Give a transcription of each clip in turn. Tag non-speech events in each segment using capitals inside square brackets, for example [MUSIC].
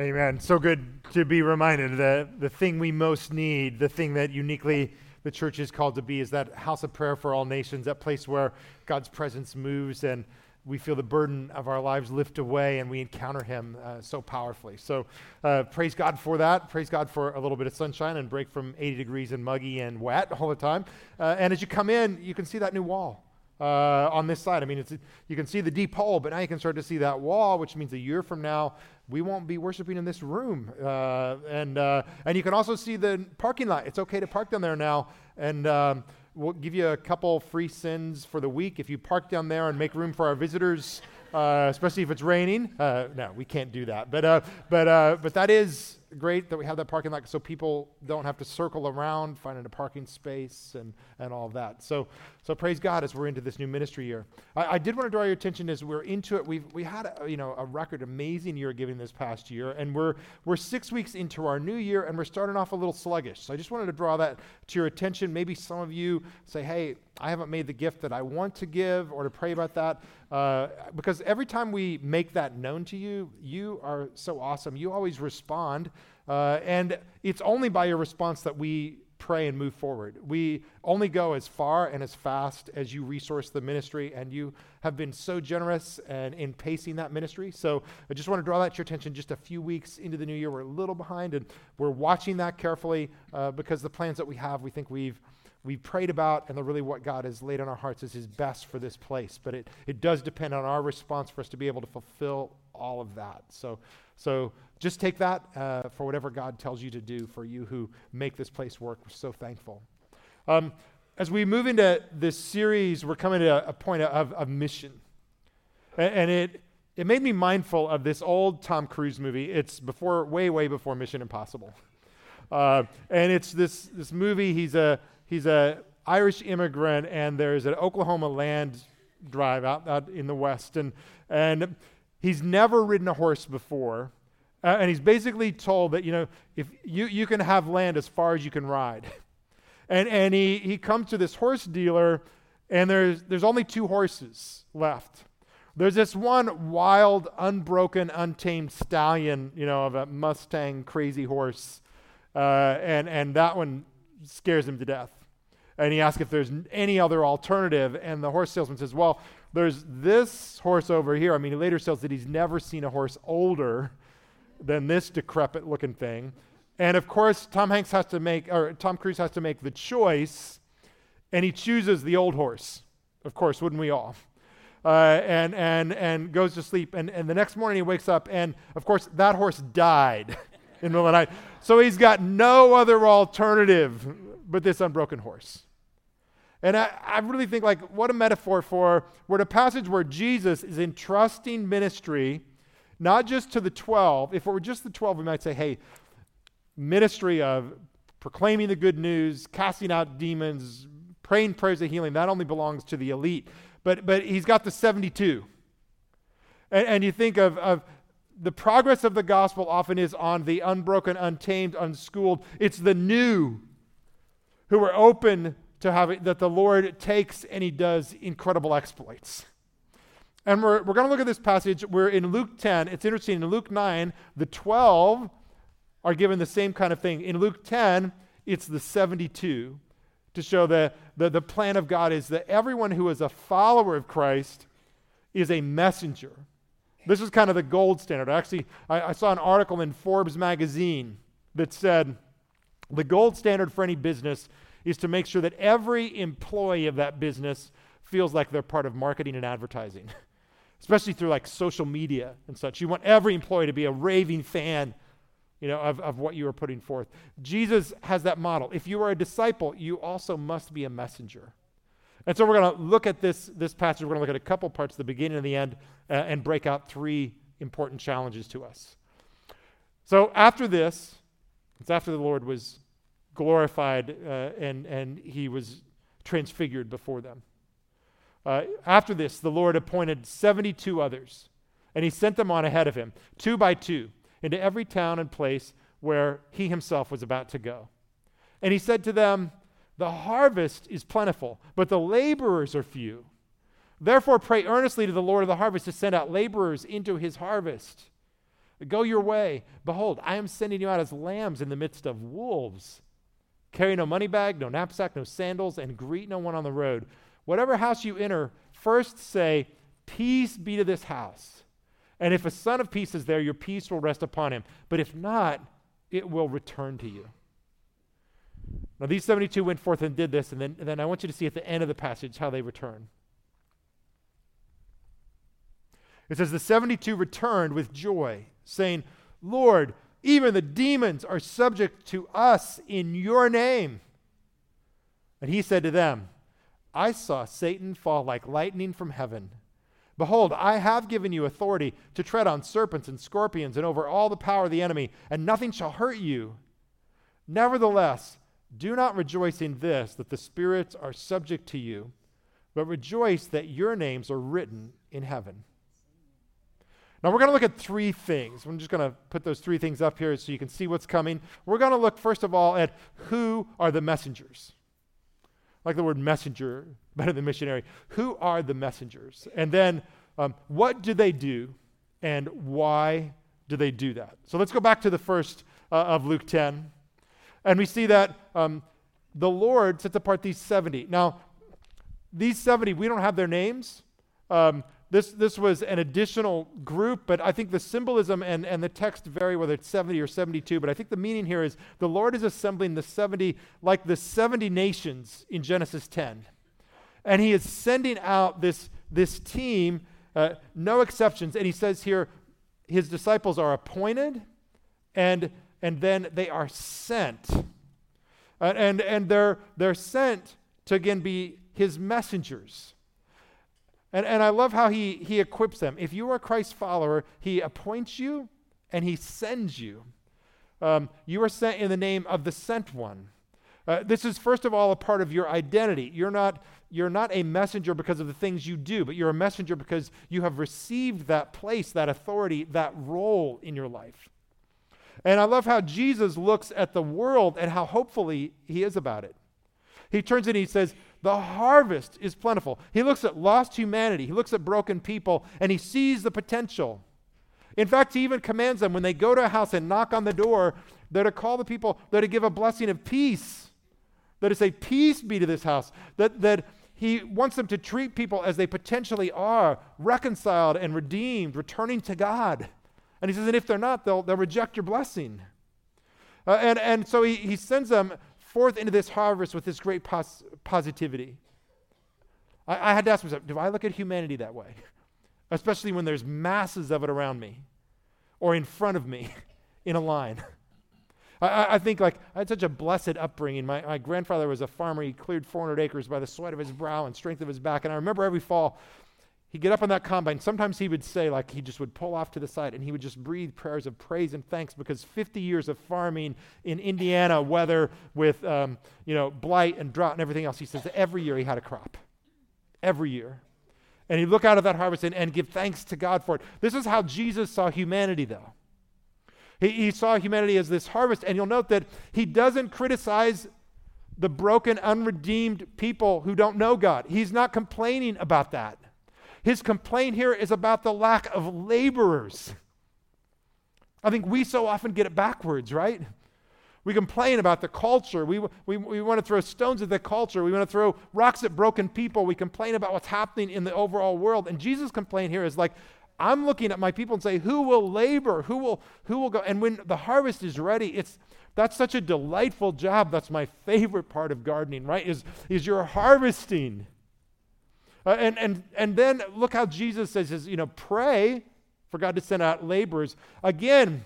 Amen. So good to be reminded that the thing we most need, the thing that uniquely the church is called to be, is that house of prayer for all nations, that place where God's presence moves and we feel the burden of our lives lift away and we encounter Him uh, so powerfully. So uh, praise God for that. Praise God for a little bit of sunshine and break from 80 degrees and muggy and wet all the time. Uh, and as you come in, you can see that new wall uh, on this side. I mean, you can see the deep hole, but now you can start to see that wall, which means a year from now, we won't be worshiping in this room. Uh, and, uh, and you can also see the parking lot. It's okay to park down there now. And um, we'll give you a couple free sins for the week if you park down there and make room for our visitors. Uh, especially if it's raining. Uh, no, we can't do that. But, uh, but, but that is great that we have that parking lot so people don't have to circle around finding a parking space and, and all of that. So, so praise God as we're into this new ministry year. I, I did want to draw your attention as we're into it. We've we had a, you know a record amazing year giving this past year, and we're we're six weeks into our new year, and we're starting off a little sluggish. So I just wanted to draw that to your attention. Maybe some of you say, "Hey, I haven't made the gift that I want to give," or to pray about that, uh, because every time we make that known to you, you are so awesome. You always respond, uh, and it's only by your response that we pray and move forward. We only go as far and as fast as you resource the ministry, and you have been so generous and in pacing that ministry. So I just want to draw that to your attention. Just a few weeks into the new year, we're a little behind, and we're watching that carefully uh, because the plans that we have, we think we've we've prayed about, and really what God has laid on our hearts is His best for this place. But it it does depend on our response for us to be able to fulfill all of that. So so just take that uh, for whatever God tells you to do for you who make this place work. We're so thankful. Um, as we move into this series, we're coming to a, point of, of mission. And, and, it, it made me mindful of this old Tom Cruise movie. It's before, way, way before Mission Impossible. Uh, and it's this, this movie, he's a, he's a Irish immigrant, and there's an Oklahoma land drive out, out in the West. And, and he's never ridden a horse before uh, and he's basically told that, you know, if you, you can have land as far as you can ride. [LAUGHS] And, and he, he comes to this horse dealer, and there's, there's only two horses left. There's this one wild, unbroken, untamed stallion, you know, of a Mustang crazy horse. Uh, and, and that one scares him to death. And he asks if there's any other alternative. And the horse salesman says, Well, there's this horse over here. I mean, he later says that he's never seen a horse older than this decrepit looking thing. And of course, Tom Hanks has to make, or Tom Cruise has to make the choice, and he chooses the old horse. Of course, wouldn't we all? Uh, and, and, and goes to sleep. And, and the next morning he wakes up, and of course, that horse died [LAUGHS] in the middle of the night. So he's got no other alternative but this unbroken horse. And I, I really think, like, what a metaphor for where the passage where Jesus is entrusting ministry not just to the 12. If it were just the 12, we might say, hey, ministry of proclaiming the good news, casting out demons, praying prayers of healing, that only belongs to the elite. But, but he's got the 72. And, and you think of, of the progress of the gospel often is on the unbroken, untamed, unschooled. It's the new who are open to have it, that the Lord takes and he does incredible exploits. And we're, we're going to look at this passage. We're in Luke 10. It's interesting. In Luke 9, the 12 are given the same kind of thing. In Luke 10, it's the 72 to show that the, the plan of God is that everyone who is a follower of Christ is a messenger. This is kind of the gold standard. Actually, I, I saw an article in Forbes magazine that said the gold standard for any business is to make sure that every employee of that business feels like they're part of marketing and advertising. [LAUGHS] especially through like social media and such. You want every employee to be a raving fan, you know, of, of what you are putting forth. Jesus has that model. If you are a disciple, you also must be a messenger. And so we're going to look at this, this passage. We're going to look at a couple parts, the beginning and the end, uh, and break out three important challenges to us. So after this, it's after the Lord was glorified uh, and, and he was transfigured before them. Uh, after this, the Lord appointed 72 others, and he sent them on ahead of him, two by two, into every town and place where he himself was about to go. And he said to them, The harvest is plentiful, but the laborers are few. Therefore, pray earnestly to the Lord of the harvest to send out laborers into his harvest. Go your way. Behold, I am sending you out as lambs in the midst of wolves. Carry no money bag, no knapsack, no sandals, and greet no one on the road. Whatever house you enter, first say, Peace be to this house. And if a son of peace is there, your peace will rest upon him. But if not, it will return to you. Now, these 72 went forth and did this, and then, and then I want you to see at the end of the passage how they return. It says, The 72 returned with joy, saying, Lord, even the demons are subject to us in your name. And he said to them, I saw Satan fall like lightning from heaven. Behold, I have given you authority to tread on serpents and scorpions and over all the power of the enemy, and nothing shall hurt you. Nevertheless, do not rejoice in this, that the spirits are subject to you, but rejoice that your names are written in heaven. Now, we're going to look at three things. I'm just going to put those three things up here so you can see what's coming. We're going to look, first of all, at who are the messengers. I like the word messenger [LAUGHS] better than missionary. Who are the messengers? And then, um, what do they do, and why do they do that? So let's go back to the first uh, of Luke 10. And we see that um, the Lord sets apart these 70. Now, these 70, we don't have their names. Um, this, this was an additional group, but I think the symbolism and, and the text vary whether it's 70 or 72. But I think the meaning here is the Lord is assembling the 70 like the 70 nations in Genesis 10. And he is sending out this, this team, uh, no exceptions. And he says here, his disciples are appointed and, and then they are sent. Uh, and and they're, they're sent to again be his messengers. And, and I love how he, he equips them. If you are a Christ follower, he appoints you and he sends you. Um, you are sent in the name of the sent one. Uh, this is, first of all, a part of your identity. You're not, you're not a messenger because of the things you do, but you're a messenger because you have received that place, that authority, that role in your life. And I love how Jesus looks at the world and how hopefully he is about it. He turns and he says, the harvest is plentiful. He looks at lost humanity, he looks at broken people, and he sees the potential. In fact, he even commands them when they go to a house and knock on the door, they're to call the people, they're to give a blessing of peace. They're to say, Peace be to this house. That, that he wants them to treat people as they potentially are, reconciled and redeemed, returning to God. And he says, and if they're not, they'll, they'll reject your blessing. Uh, and, and so he, he sends them forth into this harvest with this great pos- positivity. I, I had to ask myself, do I look at humanity that way? [LAUGHS] Especially when there's masses of it around me or in front of me [LAUGHS] in a line. I, I, think like I had such a blessed upbringing. My, my grandfather was a farmer. He cleared 400 acres by the sweat of his brow and strength of his back. And I remember every fall he'd get up on that combine. Sometimes he would say, like, he just would pull off to the side and he would just breathe prayers of praise and thanks because 50 years of farming in Indiana, weather with, um, you know, blight and drought and everything else, he says every year he had a crop. Every year. And he'd look out of that harvest and, and give thanks to God for it. This is how Jesus saw humanity, though. He, he saw humanity as this harvest, and you'll note that he doesn't criticize the broken, unredeemed people who don't know God. He's not complaining about that. His complaint here is about the lack of laborers. I think we so often get it backwards, right? We complain about the culture. We, we, we want to throw stones at the culture. We want to throw rocks at broken people. We complain about what's happening in the overall world. And Jesus' complaint here is like, I'm looking at my people and say, who will labor? Who will, who will go? And when the harvest is ready, it's, that's such a delightful job. That's my favorite part of gardening, right? Is, is you're harvesting. Uh, and, and, and then look how Jesus says, is, you know, pray for God to send out laborers. Again,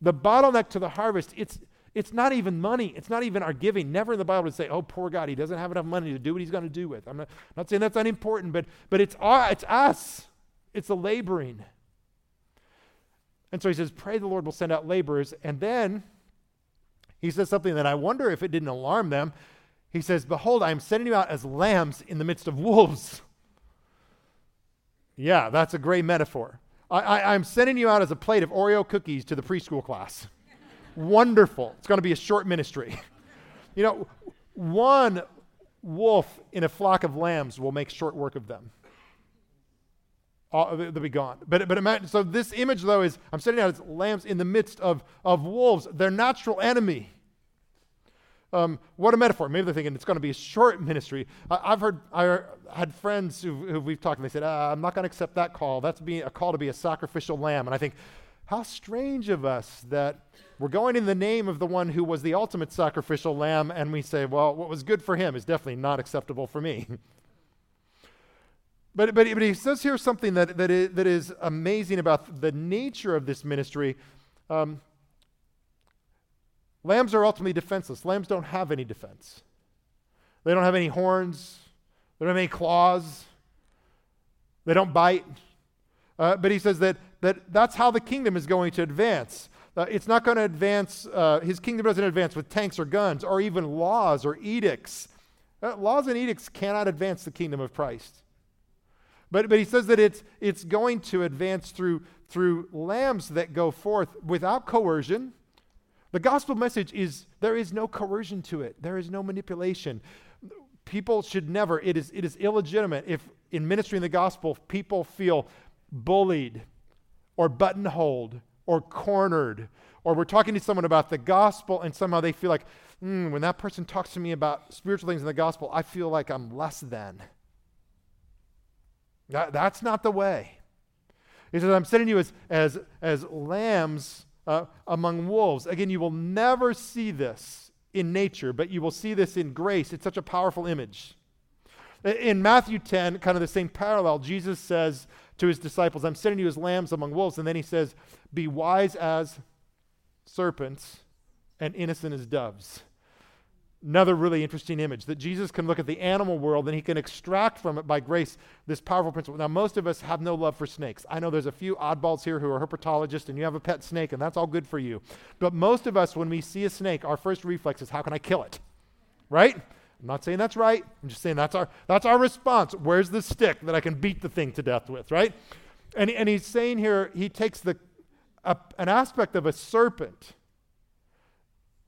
the bottleneck to the harvest, it's, it's not even money. It's not even our giving. Never in the Bible to say, oh, poor God, he doesn't have enough money to do what he's going to do with. I'm not, not saying that's unimportant, but, but it's, our, it's us. It's the laboring. And so he says, pray the Lord will send out laborers. And then he says something that I wonder if it didn't alarm them. He says, Behold, I am sending you out as lambs in the midst of wolves. Yeah, that's a great metaphor. I, am sending you out as a plate of Oreo cookies to the preschool class. Wonderful. It's going to be a short ministry. you know, one wolf in a flock of lambs will make short work of them. all, they'll be gone. But, but imagine, so this image, though, is I'm setting out as lambs in the midst of, of wolves, their natural enemy. Um, what a metaphor. Maybe they're thinking it's going to be a short ministry. I, have heard, I had friends who, who we've talked and they said, ah, I'm not going to accept that call. That's being a call to be a sacrificial lamb. And I think, how strange of us that we're going in the name of the one who was the ultimate sacrificial lamb, and we say, well, what was good for him is definitely not acceptable for me. [LAUGHS] but, but, but he says here something that, that, is, that is amazing about the nature of this ministry. Um, Lambs are ultimately defenseless. Lambs don't have any defense. They don't have any horns. They don't have any claws. They don't bite. Uh, but he says that, that that's how the kingdom is going to advance. Uh, it's not going to advance, uh, his kingdom doesn't advance with tanks or guns or even laws or edicts. Uh, laws and edicts cannot advance the kingdom of Christ. But, but he says that it's, it's going to advance through, through lambs that go forth without coercion the gospel message is there is no coercion to it, there is no manipulation. People should never, it is, it is illegitimate if in ministering the gospel people feel bullied or buttonholed or cornered or we're talking to someone about the gospel and somehow they feel like, mm, when that person talks to me about spiritual things in the gospel, I feel like I'm less than. That, that's not the way. He says, I'm sending you as, as, as lambs uh, among wolves. Again, you will never see this in nature, but you will see this in grace. It's such a powerful image. In Matthew 10, kind of the same parallel, Jesus says to his disciples, I'm sending you as lambs among wolves. And then he says, Be wise as serpents and innocent as doves. Another really interesting image that Jesus can look at the animal world and he can extract from it by grace this powerful principle. Now, most of us have no love for snakes. I know there's a few oddballs here who are herpetologists and you have a pet snake and that's all good for you. But most of us, when we see a snake, our first reflex is, how can I kill it? Right? I'm not saying that's right. I'm just saying that's our, that's our response. Where's the stick that I can beat the thing to death with, right? And, and he's saying here, he takes the, a, an aspect of a serpent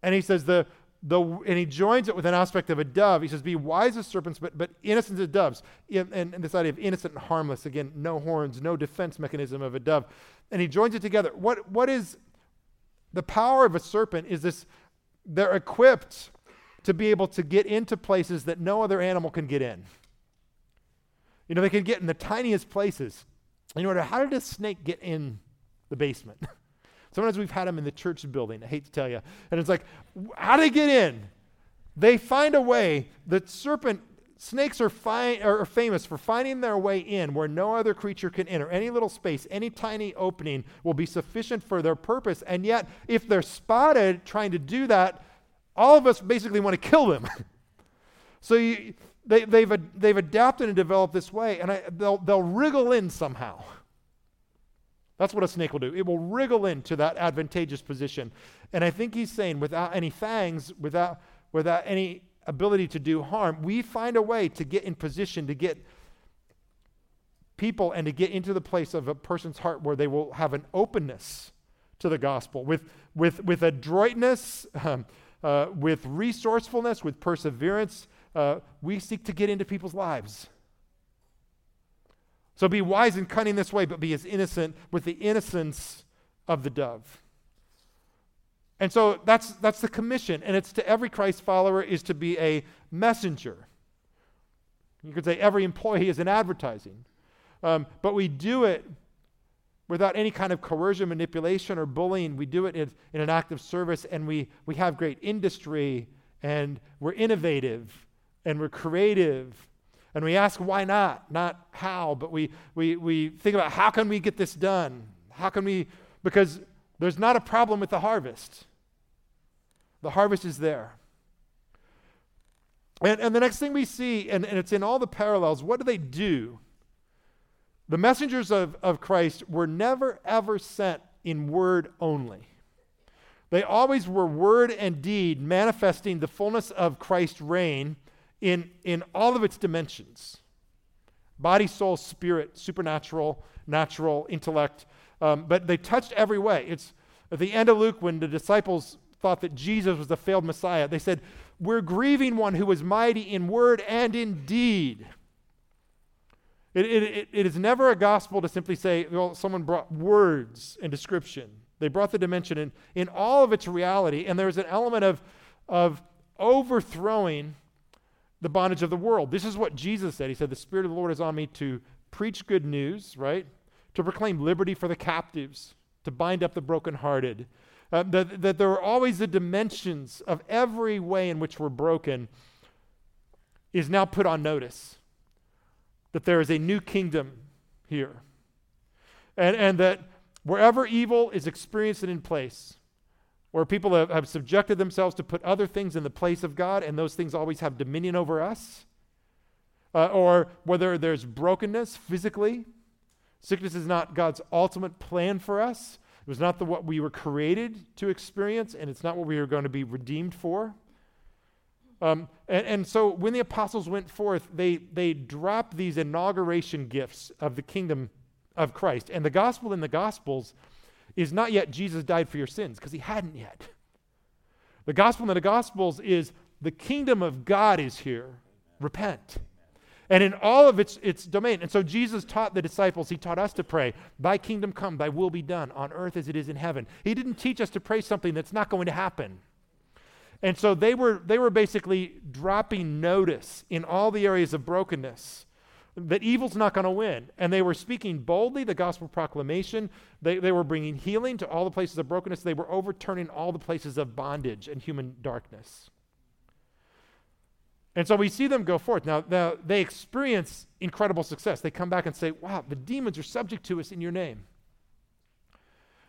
and he says the, the, and he joins it with an aspect of a dove. He says, Be wise as serpents, but, but innocent as doves. And, and, this idea of innocent and harmless, again, no horns, no defense mechanism of a dove. And he joins it together. What, what is the power of a serpent is this they're equipped to be able to get into places that no other animal can get in. You know, they can get in the tiniest places. You know, how did a snake get in the basement? [LAUGHS] Sometimes we've had them in the church building. I hate to tell you. And it's like, how do they get in? They find a way. The serpent, snakes are, fi- are famous for finding their way in where no other creature can enter. Any little space, any tiny opening will be sufficient for their purpose. And yet, if they're spotted trying to do that, all of us basically want to kill them. [LAUGHS] so you, they, they've, they've adapted and developed this way, and I, they'll, they'll wriggle in somehow. That's what a snake will do. It will wriggle into that advantageous position. And I think he's saying without any fangs, without, without any ability to do harm, we find a way to get in position, to get people and to get into the place of a person's heart where they will have an openness to the gospel with, with, with adroitness, um, [LAUGHS] uh, with resourcefulness, with perseverance. Uh, we seek to get into people's lives. So be wise and cunning this way, but be as innocent with the innocence of the dove. And so that's, that's the commission, and it's to every Christ follower is to be a messenger. You could say every employee is in advertising. Um, but we do it without any kind of coercion, manipulation, or bullying. We do it in, in an act of service, and we, we have great industry, and we're innovative, and we're creative, and we ask why not, not how, but we, we, we think about how can we get this done? How can we, because there's not a problem with the harvest. The harvest is there. And, and the next thing we see, and, and it's in all the parallels, what do they do? The messengers of, of Christ were never, ever sent in word only. They always were word and deed manifesting the fullness of Christ's reign in, in all of its dimensions body, soul, spirit, supernatural, natural, intellect. Um, but they touched every way. It's at the end of Luke when the disciples thought that Jesus was the failed Messiah. They said, We're grieving one who was mighty in word and in deed. It, it, it is never a gospel to simply say, well, someone brought words and description. They brought the dimension in, in all of its reality, and there's an element of, of overthrowing the bondage of the world. This is what Jesus said. He said, The Spirit of the Lord is on me to preach good news, right? To proclaim liberty for the captives, to bind up the brokenhearted. Uh, that, that there are always the dimensions of every way in which we're broken is now put on notice. That there is a new kingdom here. And, and that wherever evil is experienced and in place, where people have, have subjected themselves to put other things in the place of God, and those things always have dominion over us. Uh, or whether there's brokenness physically. Sickness is not God's ultimate plan for us. It was not the, what we were created to experience, and it's not what we are going to be redeemed for. Um, and, and, so when the apostles went forth, they, they dropped these inauguration gifts of the kingdom of Christ. And the gospel in the gospels is not yet Jesus died for your sins, because he hadn't yet. The gospel in the Gospels is the kingdom of God is here. Repent. And in all of its, its domain. And so Jesus taught the disciples, he taught us to pray, Thy kingdom come, thy will be done on earth as it is in heaven. He didn't teach us to pray something that's not going to happen. And so they were, they were basically dropping notice in all the areas of brokenness that evil's not going to win. And they were speaking boldly the gospel proclamation. They, they were bringing healing to all the places of brokenness. They were overturning all the places of bondage and human darkness. And so we see them go forth. Now, now, they experience incredible success. They come back and say, Wow, the demons are subject to us in your name.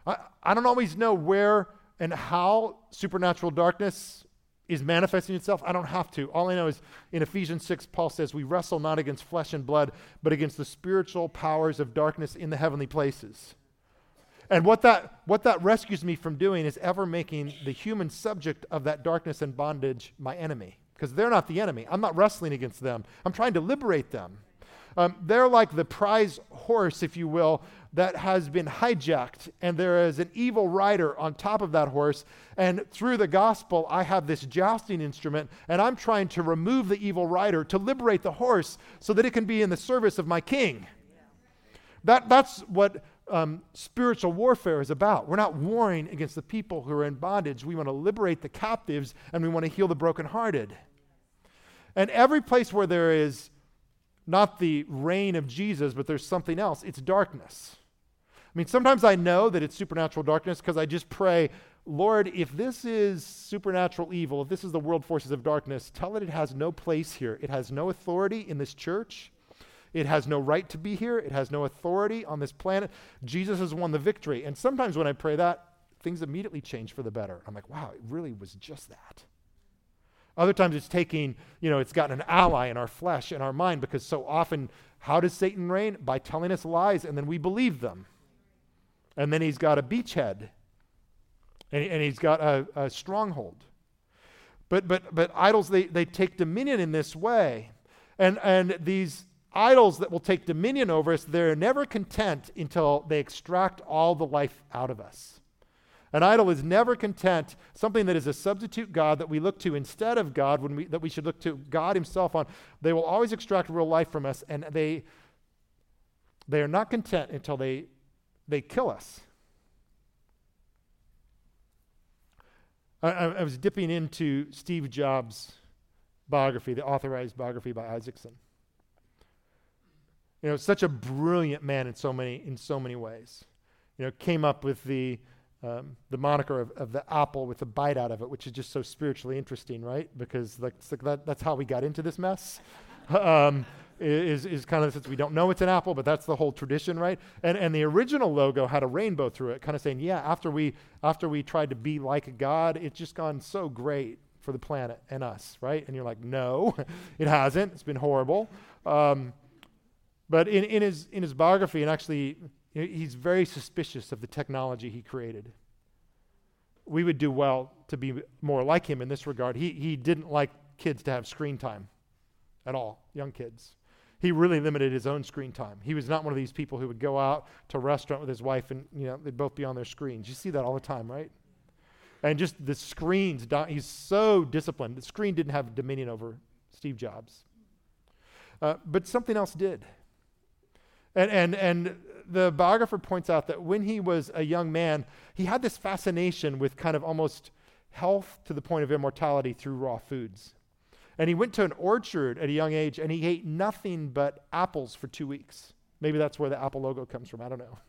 I, I don't always know where and how supernatural darkness is manifesting itself. I don't have to. All I know is in Ephesians 6, Paul says, We wrestle not against flesh and blood, but against the spiritual powers of darkness in the heavenly places. And what that, what that rescues me from doing is ever making the human subject of that darkness and bondage my enemy. Because they're not the enemy. I'm not wrestling against them, I'm trying to liberate them. Um, they're like the prize horse, if you will, that has been hijacked, and there is an evil rider on top of that horse. And through the gospel, I have this jousting instrument, and I'm trying to remove the evil rider to liberate the horse so that it can be in the service of my king. That, that's what um, spiritual warfare is about. We're not warring against the people who are in bondage. We want to liberate the captives and we want to heal the brokenhearted. And every place where there is not the reign of Jesus, but there's something else. It's darkness. I mean, sometimes I know that it's supernatural darkness because I just pray, Lord, if this is supernatural evil, if this is the world forces of darkness, tell it it has no place here. It has no authority in this church. It has no right to be here. It has no authority on this planet. Jesus has won the victory. And sometimes when I pray that, things immediately change for the better. I'm like, wow, it really was just that. Other times it's taking, you know, it's got an ally in our flesh and our mind because so often, how does Satan reign? By telling us lies and then we believe them. And then he's got a beachhead and, and he's got a, a stronghold. But, but, but idols, they, they take dominion in this way. And, and these idols that will take dominion over us, they're never content until they extract all the life out of us. An idol is never content, something that is a substitute God that we look to instead of God, when we, that we should look to God Himself on. They will always extract real life from us, and they, they are not content until they, they kill us. I, I was dipping into Steve Jobs' biography, the authorized biography by Isaacson. You know, such a brilliant man in so many in so many ways. You know, came up with the um, the moniker of, of, the apple with a bite out of it, which is just so spiritually interesting, right? Because like, that, that's how we got into this mess. [LAUGHS] um, is, is kind of since we don't know it's an apple, but that's the whole tradition, right? And, and the original logo had a rainbow through it, kind of saying, yeah, after we, after we tried to be like a God, it's just gone so great for the planet and us, right? And you're like, no, [LAUGHS] it hasn't. It's been horrible. Um, but in, in, his, in his biography, and actually He's very suspicious of the technology he created. We would do well to be more like him in this regard. He, he didn't like kids to have screen time at all, young kids. He really limited his own screen time. He was not one of these people who would go out to a restaurant with his wife and you know they'd both be on their screens. You see that all the time, right? And just the screens, he's so disciplined. The screen didn't have dominion over Steve Jobs. Uh, but something else did. And, and, and the biographer points out that when he was a young man, he had this fascination with kind of almost health to the point of immortality through raw foods. And he went to an orchard at a young age and he ate nothing but apples for two weeks. Maybe that's where the Apple logo comes from. I don't know. [LAUGHS]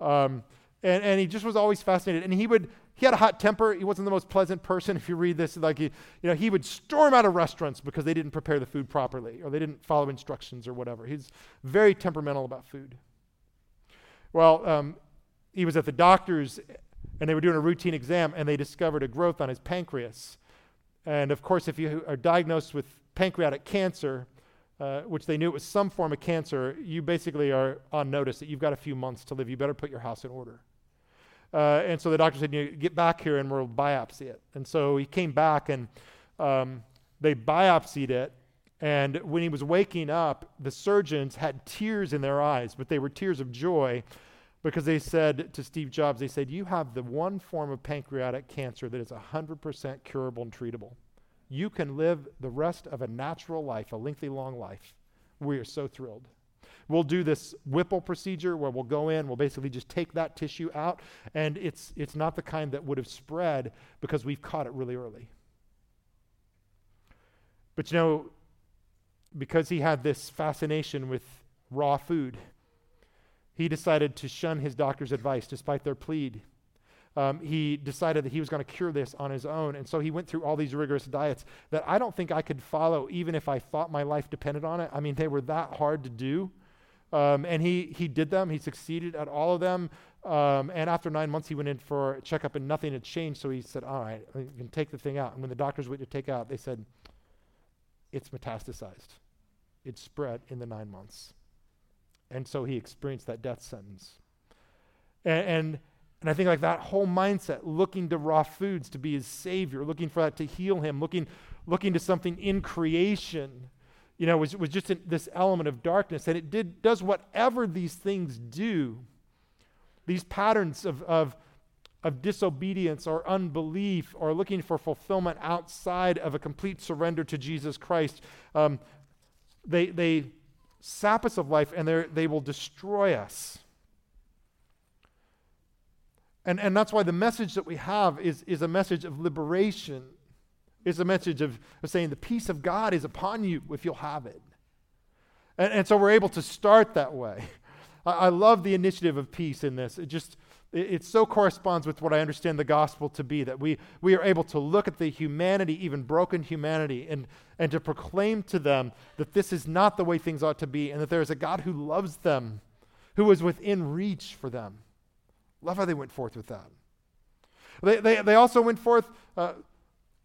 Um, and, and he just was always fascinated. And he would, he had a hot temper. He wasn't the most pleasant person. [LAUGHS] If you read this, like, he, you know, he would storm out of restaurants because they didn't prepare the food properly or they didn't follow instructions or whatever. He's very temperamental about food. Well, um, he was at the doctor's and they were doing a routine exam and they discovered a growth on his pancreas. And of course, if you are diagnosed with pancreatic cancer, uh, which they knew it was some form of cancer, you basically are on notice that you've got a few months to live. You better put your house in order. Uh, and so the doctor said, you get back here and we'll biopsy it. And so he came back and um, they biopsied it. And when he was waking up, the surgeons had tears in their eyes, but they were tears of joy because they said to Steve Jobs, they said, You have the one form of pancreatic cancer that is 100% curable and treatable. You can live the rest of a natural life, a lengthy, long life. We are so thrilled. We'll do this Whipple procedure where we'll go in, we'll basically just take that tissue out, and it's, it's not the kind that would have spread because we've caught it really early. But you know, because he had this fascination with raw food, he decided to shun his doctor's advice despite their plead. Um, he decided that he was going to cure this on his own. And so he went through all these rigorous diets that I don't think I could follow, even if I thought my life depended on it. I mean, they were that hard to do. Um, and he, he did them. He succeeded at all of them. Um, and after nine months, he went in for a checkup and nothing had changed. So he said, All right, you can take the thing out. And when the doctors went to take out, they said, It's metastasized. It spread in the nine months. And so he experienced that death sentence. And, and, and I think like that whole mindset, looking to raw foods to be his savior, looking for that to heal him, looking, looking to something in creation, you know, was, was just in, this element of darkness. And it did, does whatever these things do, these patterns of, of, of disobedience or unbelief or looking for fulfillment outside of a complete surrender to Jesus Christ, um, they, they sap us of life and they will destroy us. And, and that's why the message that we have is, is a message of liberation. It's a message of, of saying the peace of God is upon you if you'll have it. And, and so we're able to start that way. I, I love the initiative of peace in this. It just, it, it so corresponds with what I understand the gospel to be that we, we are able to look at the humanity, even broken humanity, and, and to proclaim to them that this is not the way things ought to be and that there is a God who loves them, who is within reach for them. Love how they went forth with that. They, they, they also went forth uh,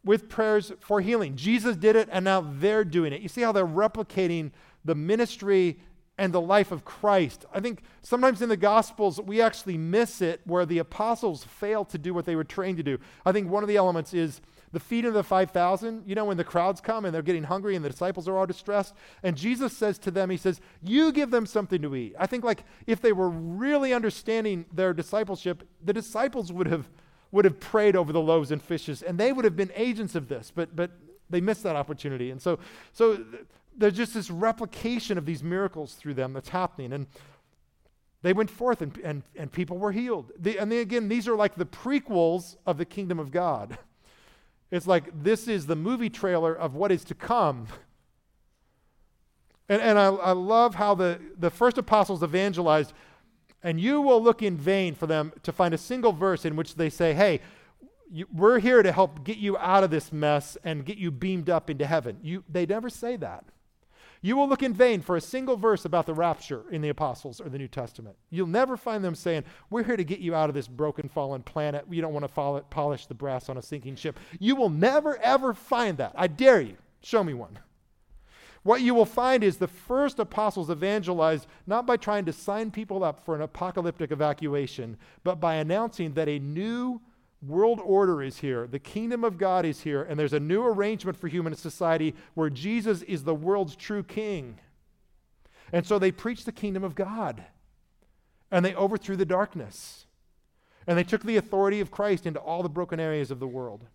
with prayers for healing. Jesus did it, and now they're doing it. You see how they're replicating the ministry and the life of Christ. I think sometimes in the Gospels, we actually miss it where the apostles fail to do what they were trained to do. I think one of the elements is the feeding of the 5,000. You know, when the crowds come and they're getting hungry and the disciples are all distressed, and Jesus says to them, He says, You give them something to eat. I think, like, if they were really understanding their discipleship, the disciples would have. Would have prayed over the loaves and fishes, and they would have been agents of this, but but they missed that opportunity. And so, so there's just this replication of these miracles through them that's happening. And they went forth and, and, and people were healed. The, and then again, these are like the prequels of the kingdom of God. [LAUGHS] It's like this is the movie trailer of what is to come. And, and I, I love how the, the first apostles evangelized, and you will look in vain for them to find a single verse in which they say, hey, you, we're here to help get you out of this mess and get you beamed up into heaven. You, they never say that. You will look in vain for a single verse about the rapture in the apostles or the New Testament. You'll never find them saying, We're here to get you out of this broken, fallen planet. You don't want to polish the brass on a sinking ship. You will never, ever find that. I dare you. Show me one. What you will find is the first apostles evangelized not by trying to sign people up for an apocalyptic evacuation, but by announcing that a new world order is here, the kingdom of God is here, and there's a new arrangement for human society where Jesus is the world's true king. And so they preached the kingdom of God, and they overthrew the darkness, and they took the authority of Christ into all the broken areas of the world.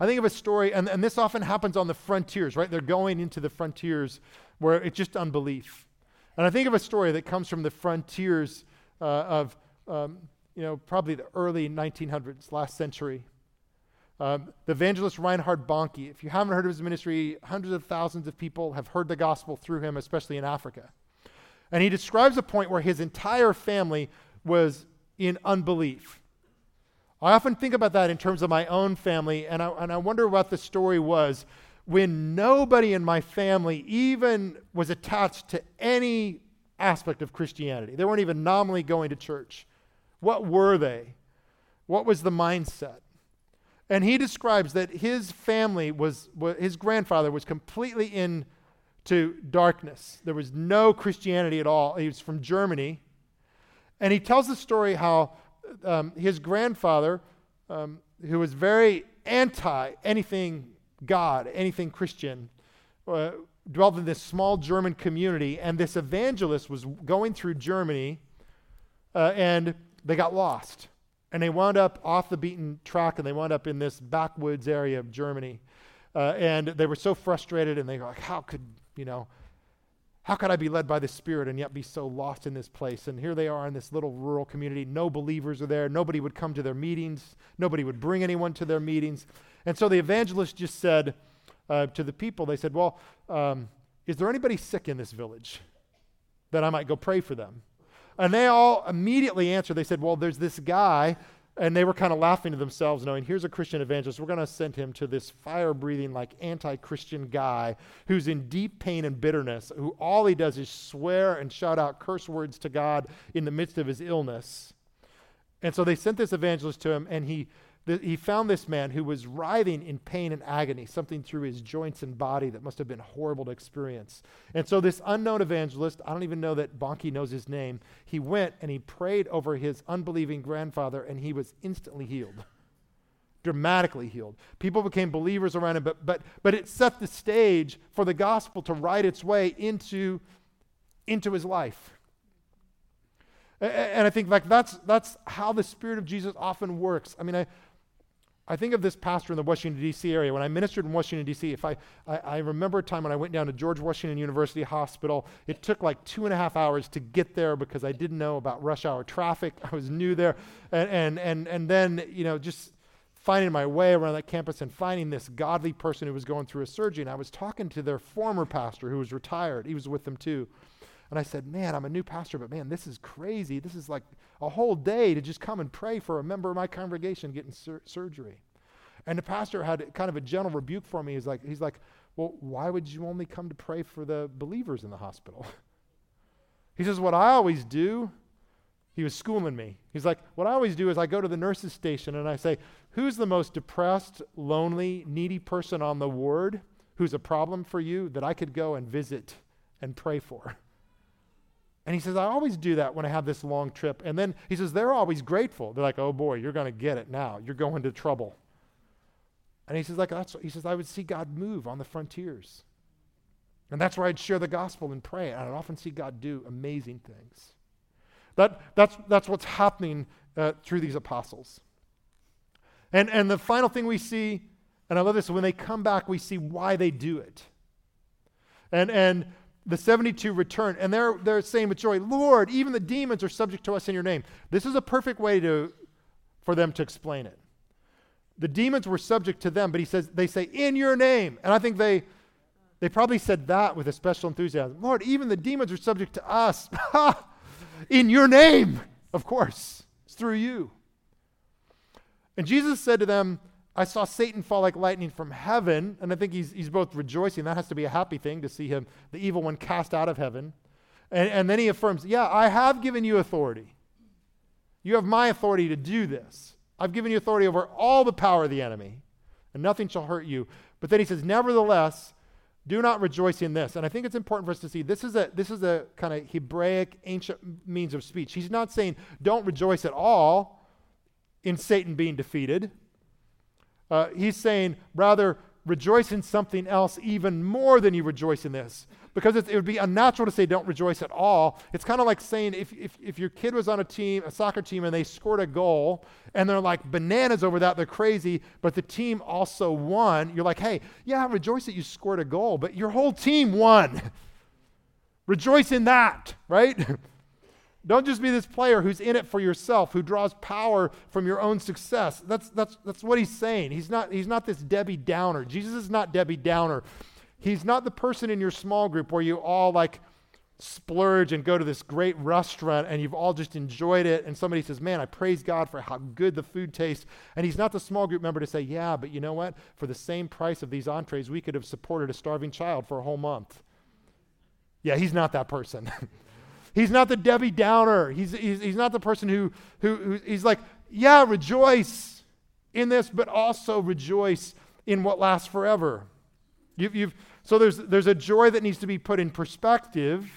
I think of a story, and, and this often happens on the frontiers, right? They're going into the frontiers where it's just unbelief. And I think of a story that comes from the frontiers uh, of, um, you know, probably the early 1900s, last century. Um, the evangelist Reinhard Bonnke, if you haven't heard of his ministry, hundreds of thousands of people have heard the gospel through him, especially in Africa. And he describes a point where his entire family was in unbelief. I often think about that in terms of my own family, and I, and I wonder what the story was when nobody in my family even was attached to any aspect of Christianity. They weren't even nominally going to church. What were they? What was the mindset? And he describes that his family was, his grandfather was completely into darkness. There was no Christianity at all. He was from Germany. And he tells the story how um, his grandfather, um, who was very anti anything God, anything Christian, uh, dwelled in this small German community. And this evangelist was going through Germany, uh, and they got lost. And they wound up off the beaten track and they wound up in this backwoods area of Germany. Uh, and they were so frustrated and they were like, how could, you know, how could I be led by the Spirit and yet be so lost in this place? And here they are in this little rural community. No believers are there. Nobody would come to their meetings. Nobody would bring anyone to their meetings. And so the evangelist just said uh, to the people, they said, Well, um, is there anybody sick in this village that I might go pray for them? And they all immediately answered. They said, Well, there's this guy. And they were kind of laughing to themselves, knowing here's a Christian evangelist. We're going to send him to this fire breathing, like anti Christian guy who's in deep pain and bitterness, who all he does is swear and shout out curse words to God in the midst of his illness. And so they sent this evangelist to him, and he he found this man who was writhing in pain and agony, something through his joints and body that must have been horrible to experience. And so, this unknown evangelist, I don't even know that Bonnke knows his name, he went and he prayed over his unbelieving grandfather, and he was instantly healed. Dramatically healed. People became believers around him, but, but, but it set the stage for the gospel to ride its way into, into his life. And I think like that's that's how the Spirit of Jesus often works. I mean, I I think of this pastor in the Washington, D.C. area. When I ministered in Washington, D.C., if I, I, I, remember a time when I went down to George Washington University Hospital, it took like two and a half hours to get there because I didn't know about rush hour traffic. [LAUGHS] I was new there. And, and, and, and then, you know, just finding my way around that campus and finding this godly person who was going through a surgery. And I was talking to their former pastor who was retired. He was with them too. And I said, Man, I'm a new pastor, but man, this is crazy. This is like a whole day to just come and pray for a member of my congregation getting sur- surgery. And the pastor had kind of a gentle rebuke for me. He's like, he's like, well, why would you only come to pray for the believers in the hospital? [LAUGHS] he says, what I always do, he was schooling me. He's like, what I always do is I go to the nurse's station and I say, who's the most depressed, lonely, needy person on the ward who's a problem for you that I could go and visit and pray for? [LAUGHS] And he says, I always do that when I have this long trip. And then he says, they're always grateful. They're like, oh boy, you're going to get it now. You're going to trouble. And he says, like, that's, he says, I would see God move on the frontiers. And that's where I'd share the gospel and pray. And I'd often see God do amazing things. That, that's, that's what's happening uh, through these apostles. And, and the final thing we see, and I love this, when they come back, we see why they do it. And, and the 72 return, and they're, they're saying with joy, Lord, even the demons are subject to us in your name. This is a perfect way to, for them to explain it. The demons were subject to them, but he says, they say, in your name. And I think they, they probably said that with a special enthusiasm. Lord, even the demons are subject to us. [LAUGHS] in your name, of course. It's through you. And Jesus said to them, I saw Satan fall like lightning from heaven, and I think he's, he's both rejoicing. That has to be a happy thing to see him, the evil one, cast out of heaven. And, and then he affirms, Yeah, I have given you authority. You have my authority to do this. I've given you authority over all the power of the enemy, and nothing shall hurt you. But then he says, Nevertheless, do not rejoice in this. And I think it's important for us to see this is a this is a kind of Hebraic ancient means of speech. He's not saying don't rejoice at all in Satan being defeated. Uh, he's saying, rather, rejoice in something else even more than you rejoice in this. Because it would be unnatural to say don't rejoice at all. It's kind of like saying if, if, if your kid was on a team, a soccer team, and they scored a goal, and they're like bananas over that, they're crazy, but the team also won, you're like, hey, yeah, rejoice that you scored a goal, but your whole team won. [LAUGHS] Rejoice in that, right? [LAUGHS] Don't just be this player who's in it for yourself, who draws power from your own success. That's, that's, that's what he's saying. He's not, he's not this Debbie Downer. Jesus is not Debbie Downer. He's not the person in your small group where you all like splurge and go to this great restaurant and you've all just enjoyed it. And somebody says, Man, I praise God for how good the food tastes. And he's not the small group member to say, Yeah, but you know what? For the same price of these entrees, we could have supported a starving child for a whole month. Yeah, he's not that person. [LAUGHS] He's not the Debbie Downer. He's, he's, he's not the person who, who, who, he's like, yeah, rejoice in this, but also rejoice in what lasts forever. You've, you've, so there's, there's a joy that needs to be put in perspective,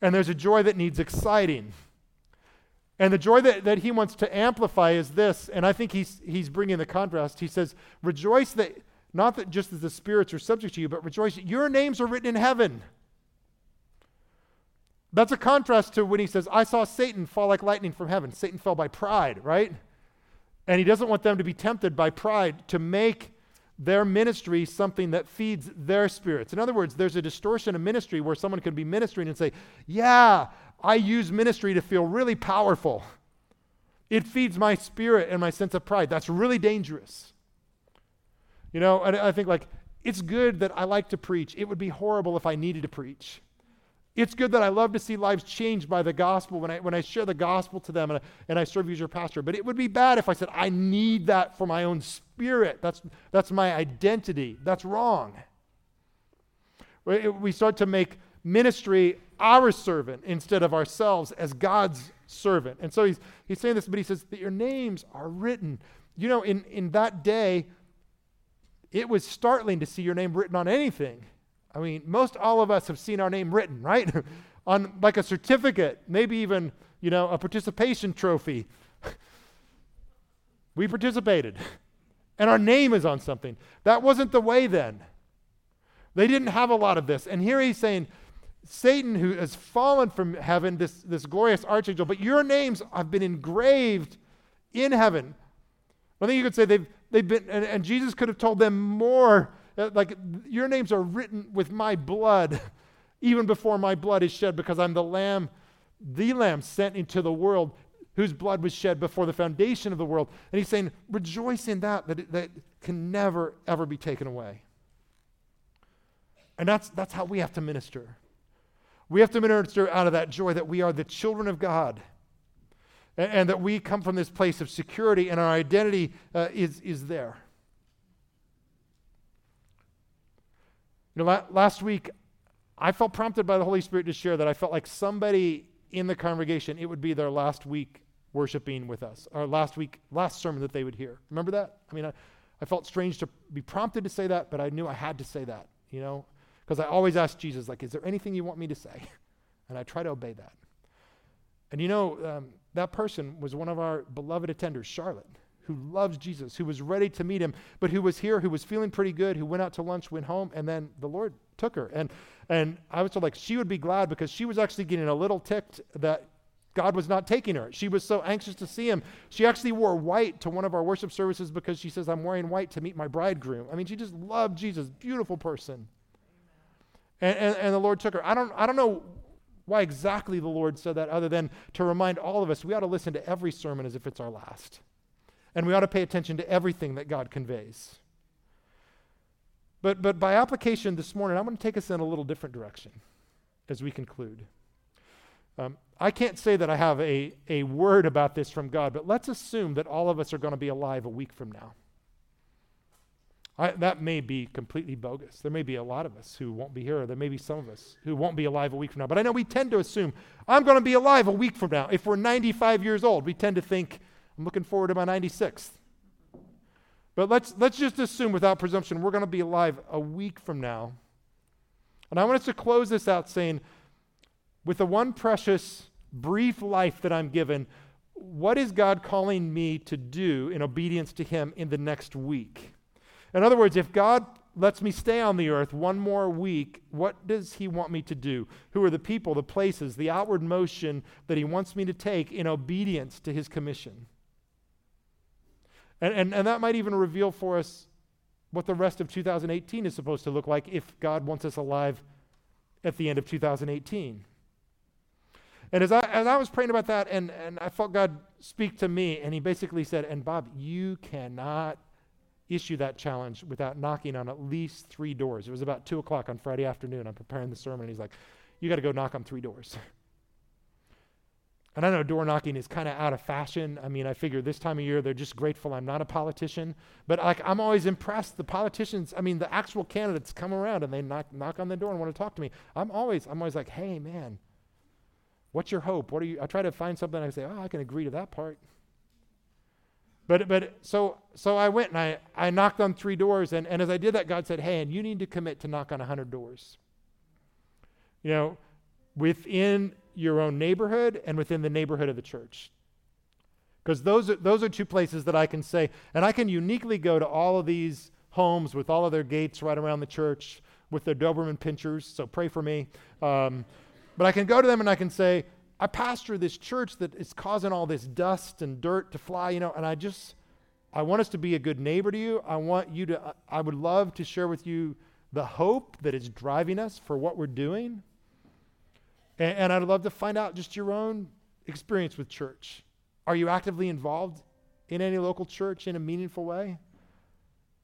and there's a joy that needs exciting. And the joy that, that he wants to amplify is this, and I think he's, he's bringing the contrast. He says, Rejoice that, not that just as the spirits are subject to you, but rejoice that your names are written in heaven. That's a contrast to when he says, I saw Satan fall like lightning from heaven. Satan fell by pride, right? And he doesn't want them to be tempted by pride to make their ministry something that feeds their spirits. In other words, there's a distortion of ministry where someone can be ministering and say, Yeah, I use ministry to feel really powerful. It feeds my spirit and my sense of pride. That's really dangerous. You know, and I think like, it's good that I like to preach. It would be horrible if I needed to preach. It's good that I love to see lives changed by the gospel when I, when I share the gospel to them and I, and I serve you as your pastor. But it would be bad if I said, I need that for my own spirit. That's, that's my identity. That's wrong. We start to make ministry our servant instead of ourselves as God's servant. And so he's, he's saying this, but he says that your names are written. You know, in, in that day, it was startling to see your name written on anything. I mean, most all of us have seen our name written, right? [LAUGHS] on like a certificate, maybe even, you know, a participation trophy. [LAUGHS] we participated. And our name is on something. That wasn't the way then. They didn't have a lot of this. And here he's saying, Satan, who has fallen from heaven, this, this glorious archangel, but your names have been engraved in heaven. I think you could say they've, they've been, and, and Jesus could have told them more like, your names are written with my blood, [LAUGHS] even before my blood is shed, because I'm the Lamb, the Lamb sent into the world whose blood was shed before the foundation of the world. And he's saying, rejoice in that, that, that can never, ever be taken away. And that's, that's how we have to minister. We have to minister out of that joy that we are the children of God and, and that we come from this place of security and our identity uh, is, is there. You know, last week, I felt prompted by the Holy Spirit to share that I felt like somebody in the congregation, it would be their last week worshiping with us, or last week, last sermon that they would hear. Remember that? I mean, I, I felt strange to be prompted to say that, but I knew I had to say that, you know? Because I always ask Jesus, like, is there anything you want me to say? [LAUGHS] And I try to obey that. And you know, um, that person was one of our beloved attenders, Charlotte who loves Jesus, who was ready to meet him, but who was here, who was feeling pretty good, who went out to lunch, went home, and then the Lord took her. And and I was told like she would be glad because she was actually getting a little ticked that God was not taking her. She was so anxious to see him. She actually wore white to one of our worship services because she says, I'm wearing white to meet my bridegroom. I mean, she just loved Jesus, beautiful person. And, and, and the Lord took her. I don't, I don't know why exactly the Lord said that, other than to remind all of us we ought to listen to every sermon as if it's our last. And we ought to pay attention to everything that God conveys. But, but by application this morning, I'm going to take us in a little different direction as we conclude. Um, I can't say that I have a, a word about this from God, but let's assume that all of us are going to be alive a week from now. I, that may be completely bogus. There may be a lot of us who won't be here. There may be some of us who won't be alive a week from now. But I know we tend to assume I'm going to be alive a week from now. If we're 95 years old, we tend to think I'm looking forward to my 96th. But let's, let's just assume without presumption we're going to be alive a week from now. And I want us to close this out saying, with the one precious, brief life that I'm given, what is God calling me to do in obedience to Him in the next week? In other words, if God lets me stay on the earth one more week, what does He want me to do? Who are the people, the places, the outward motion that He wants me to take in obedience to His commission? And, and, and that might even reveal for us what the rest of 2018 is supposed to look like if God wants us alive at the end of 2018. And as I, as I was praying about that, and, and I felt God speak to me, and He basically said, And Bob, you cannot issue that challenge without knocking on at least three doors. It was about 2 o'clock on Friday afternoon. I'm preparing the sermon. And he's like, You got to go knock on three doors. [LAUGHS] And I know door knocking is kind of out of fashion. I mean, I figure this time of year they're just grateful I'm not a politician. But like I'm always impressed. The politicians, I mean, the actual candidates come around and they knock knock on the door and want to talk to me. I'm always I'm always like, hey man, what's your hope? What are you? I try to find something. I say, oh, I can agree to that part. But but so so I went and I I knocked on three doors and and as I did that, God said, hey, and you need to commit to knock on hundred doors. You know, within your own neighborhood and within the neighborhood of the church. Because those are, those are two places that I can say, and I can uniquely go to all of these homes with all of their gates right around the church with their Doberman pinschers, so pray for me. Um, but I can go to them and I can say, I pastor this church that is causing all this dust and dirt to fly, you know, and I just, I want us to be a good neighbor to you. I want you to, I would love to share with you the hope that is driving us for what we're doing. And, and I'd love to find out just your own experience with church. Are you actively involved in any local church in a meaningful way?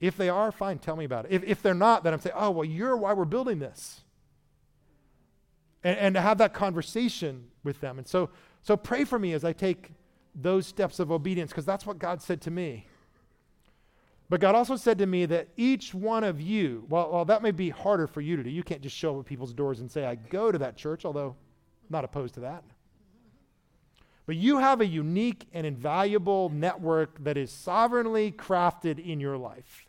If they are, fine, tell me about it. If, if they're not, then I'm saying, oh, well, you're why we're building this. And, and to have that conversation with them. And so, so pray for me as I take those steps of obedience, because that's what God said to me. But God also said to me that each one of you, well, well, that may be harder for you to do. You can't just show up at people's doors and say, I go to that church, although I'm not opposed to that. But you have a unique and invaluable network that is sovereignly crafted in your life.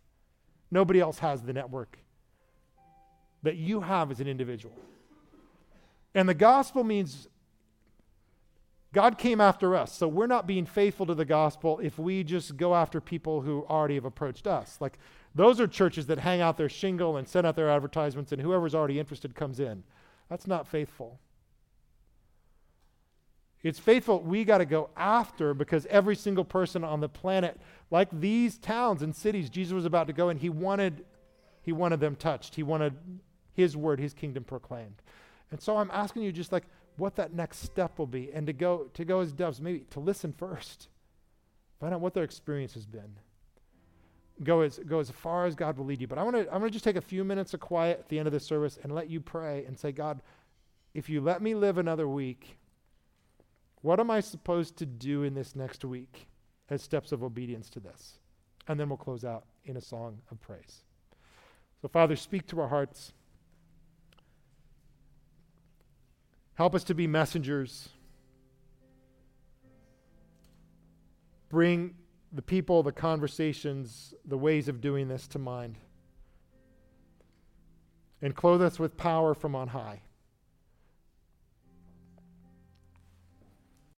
Nobody else has the network that you have as an individual. And the gospel means God came after us. So we're not being faithful to the gospel if we just go after people who already have approached us. Like those are churches that hang out their shingle and send out their advertisements, and whoever's already interested comes in. That's not faithful. It's faithful we got to go after because every single person on the planet, like these towns and cities Jesus was about to go in, he wanted, he wanted them touched. He wanted his word, his kingdom proclaimed. And so I'm asking you just like, what that next step will be and to go to go as doves maybe to listen first. Find out what their experience has been. Go as go as far as god will lead you. But i want to i'm going to just take a few minutes of quiet at the end of the service and let you pray and say god if you let me live another week what am i supposed to do in this next week as steps of obedience to this? And then we'll close out in a song of praise. So father speak to our hearts Help us to be messengers. Bring the people, the conversations, the ways of doing this to mind. And clothe us with power from on high.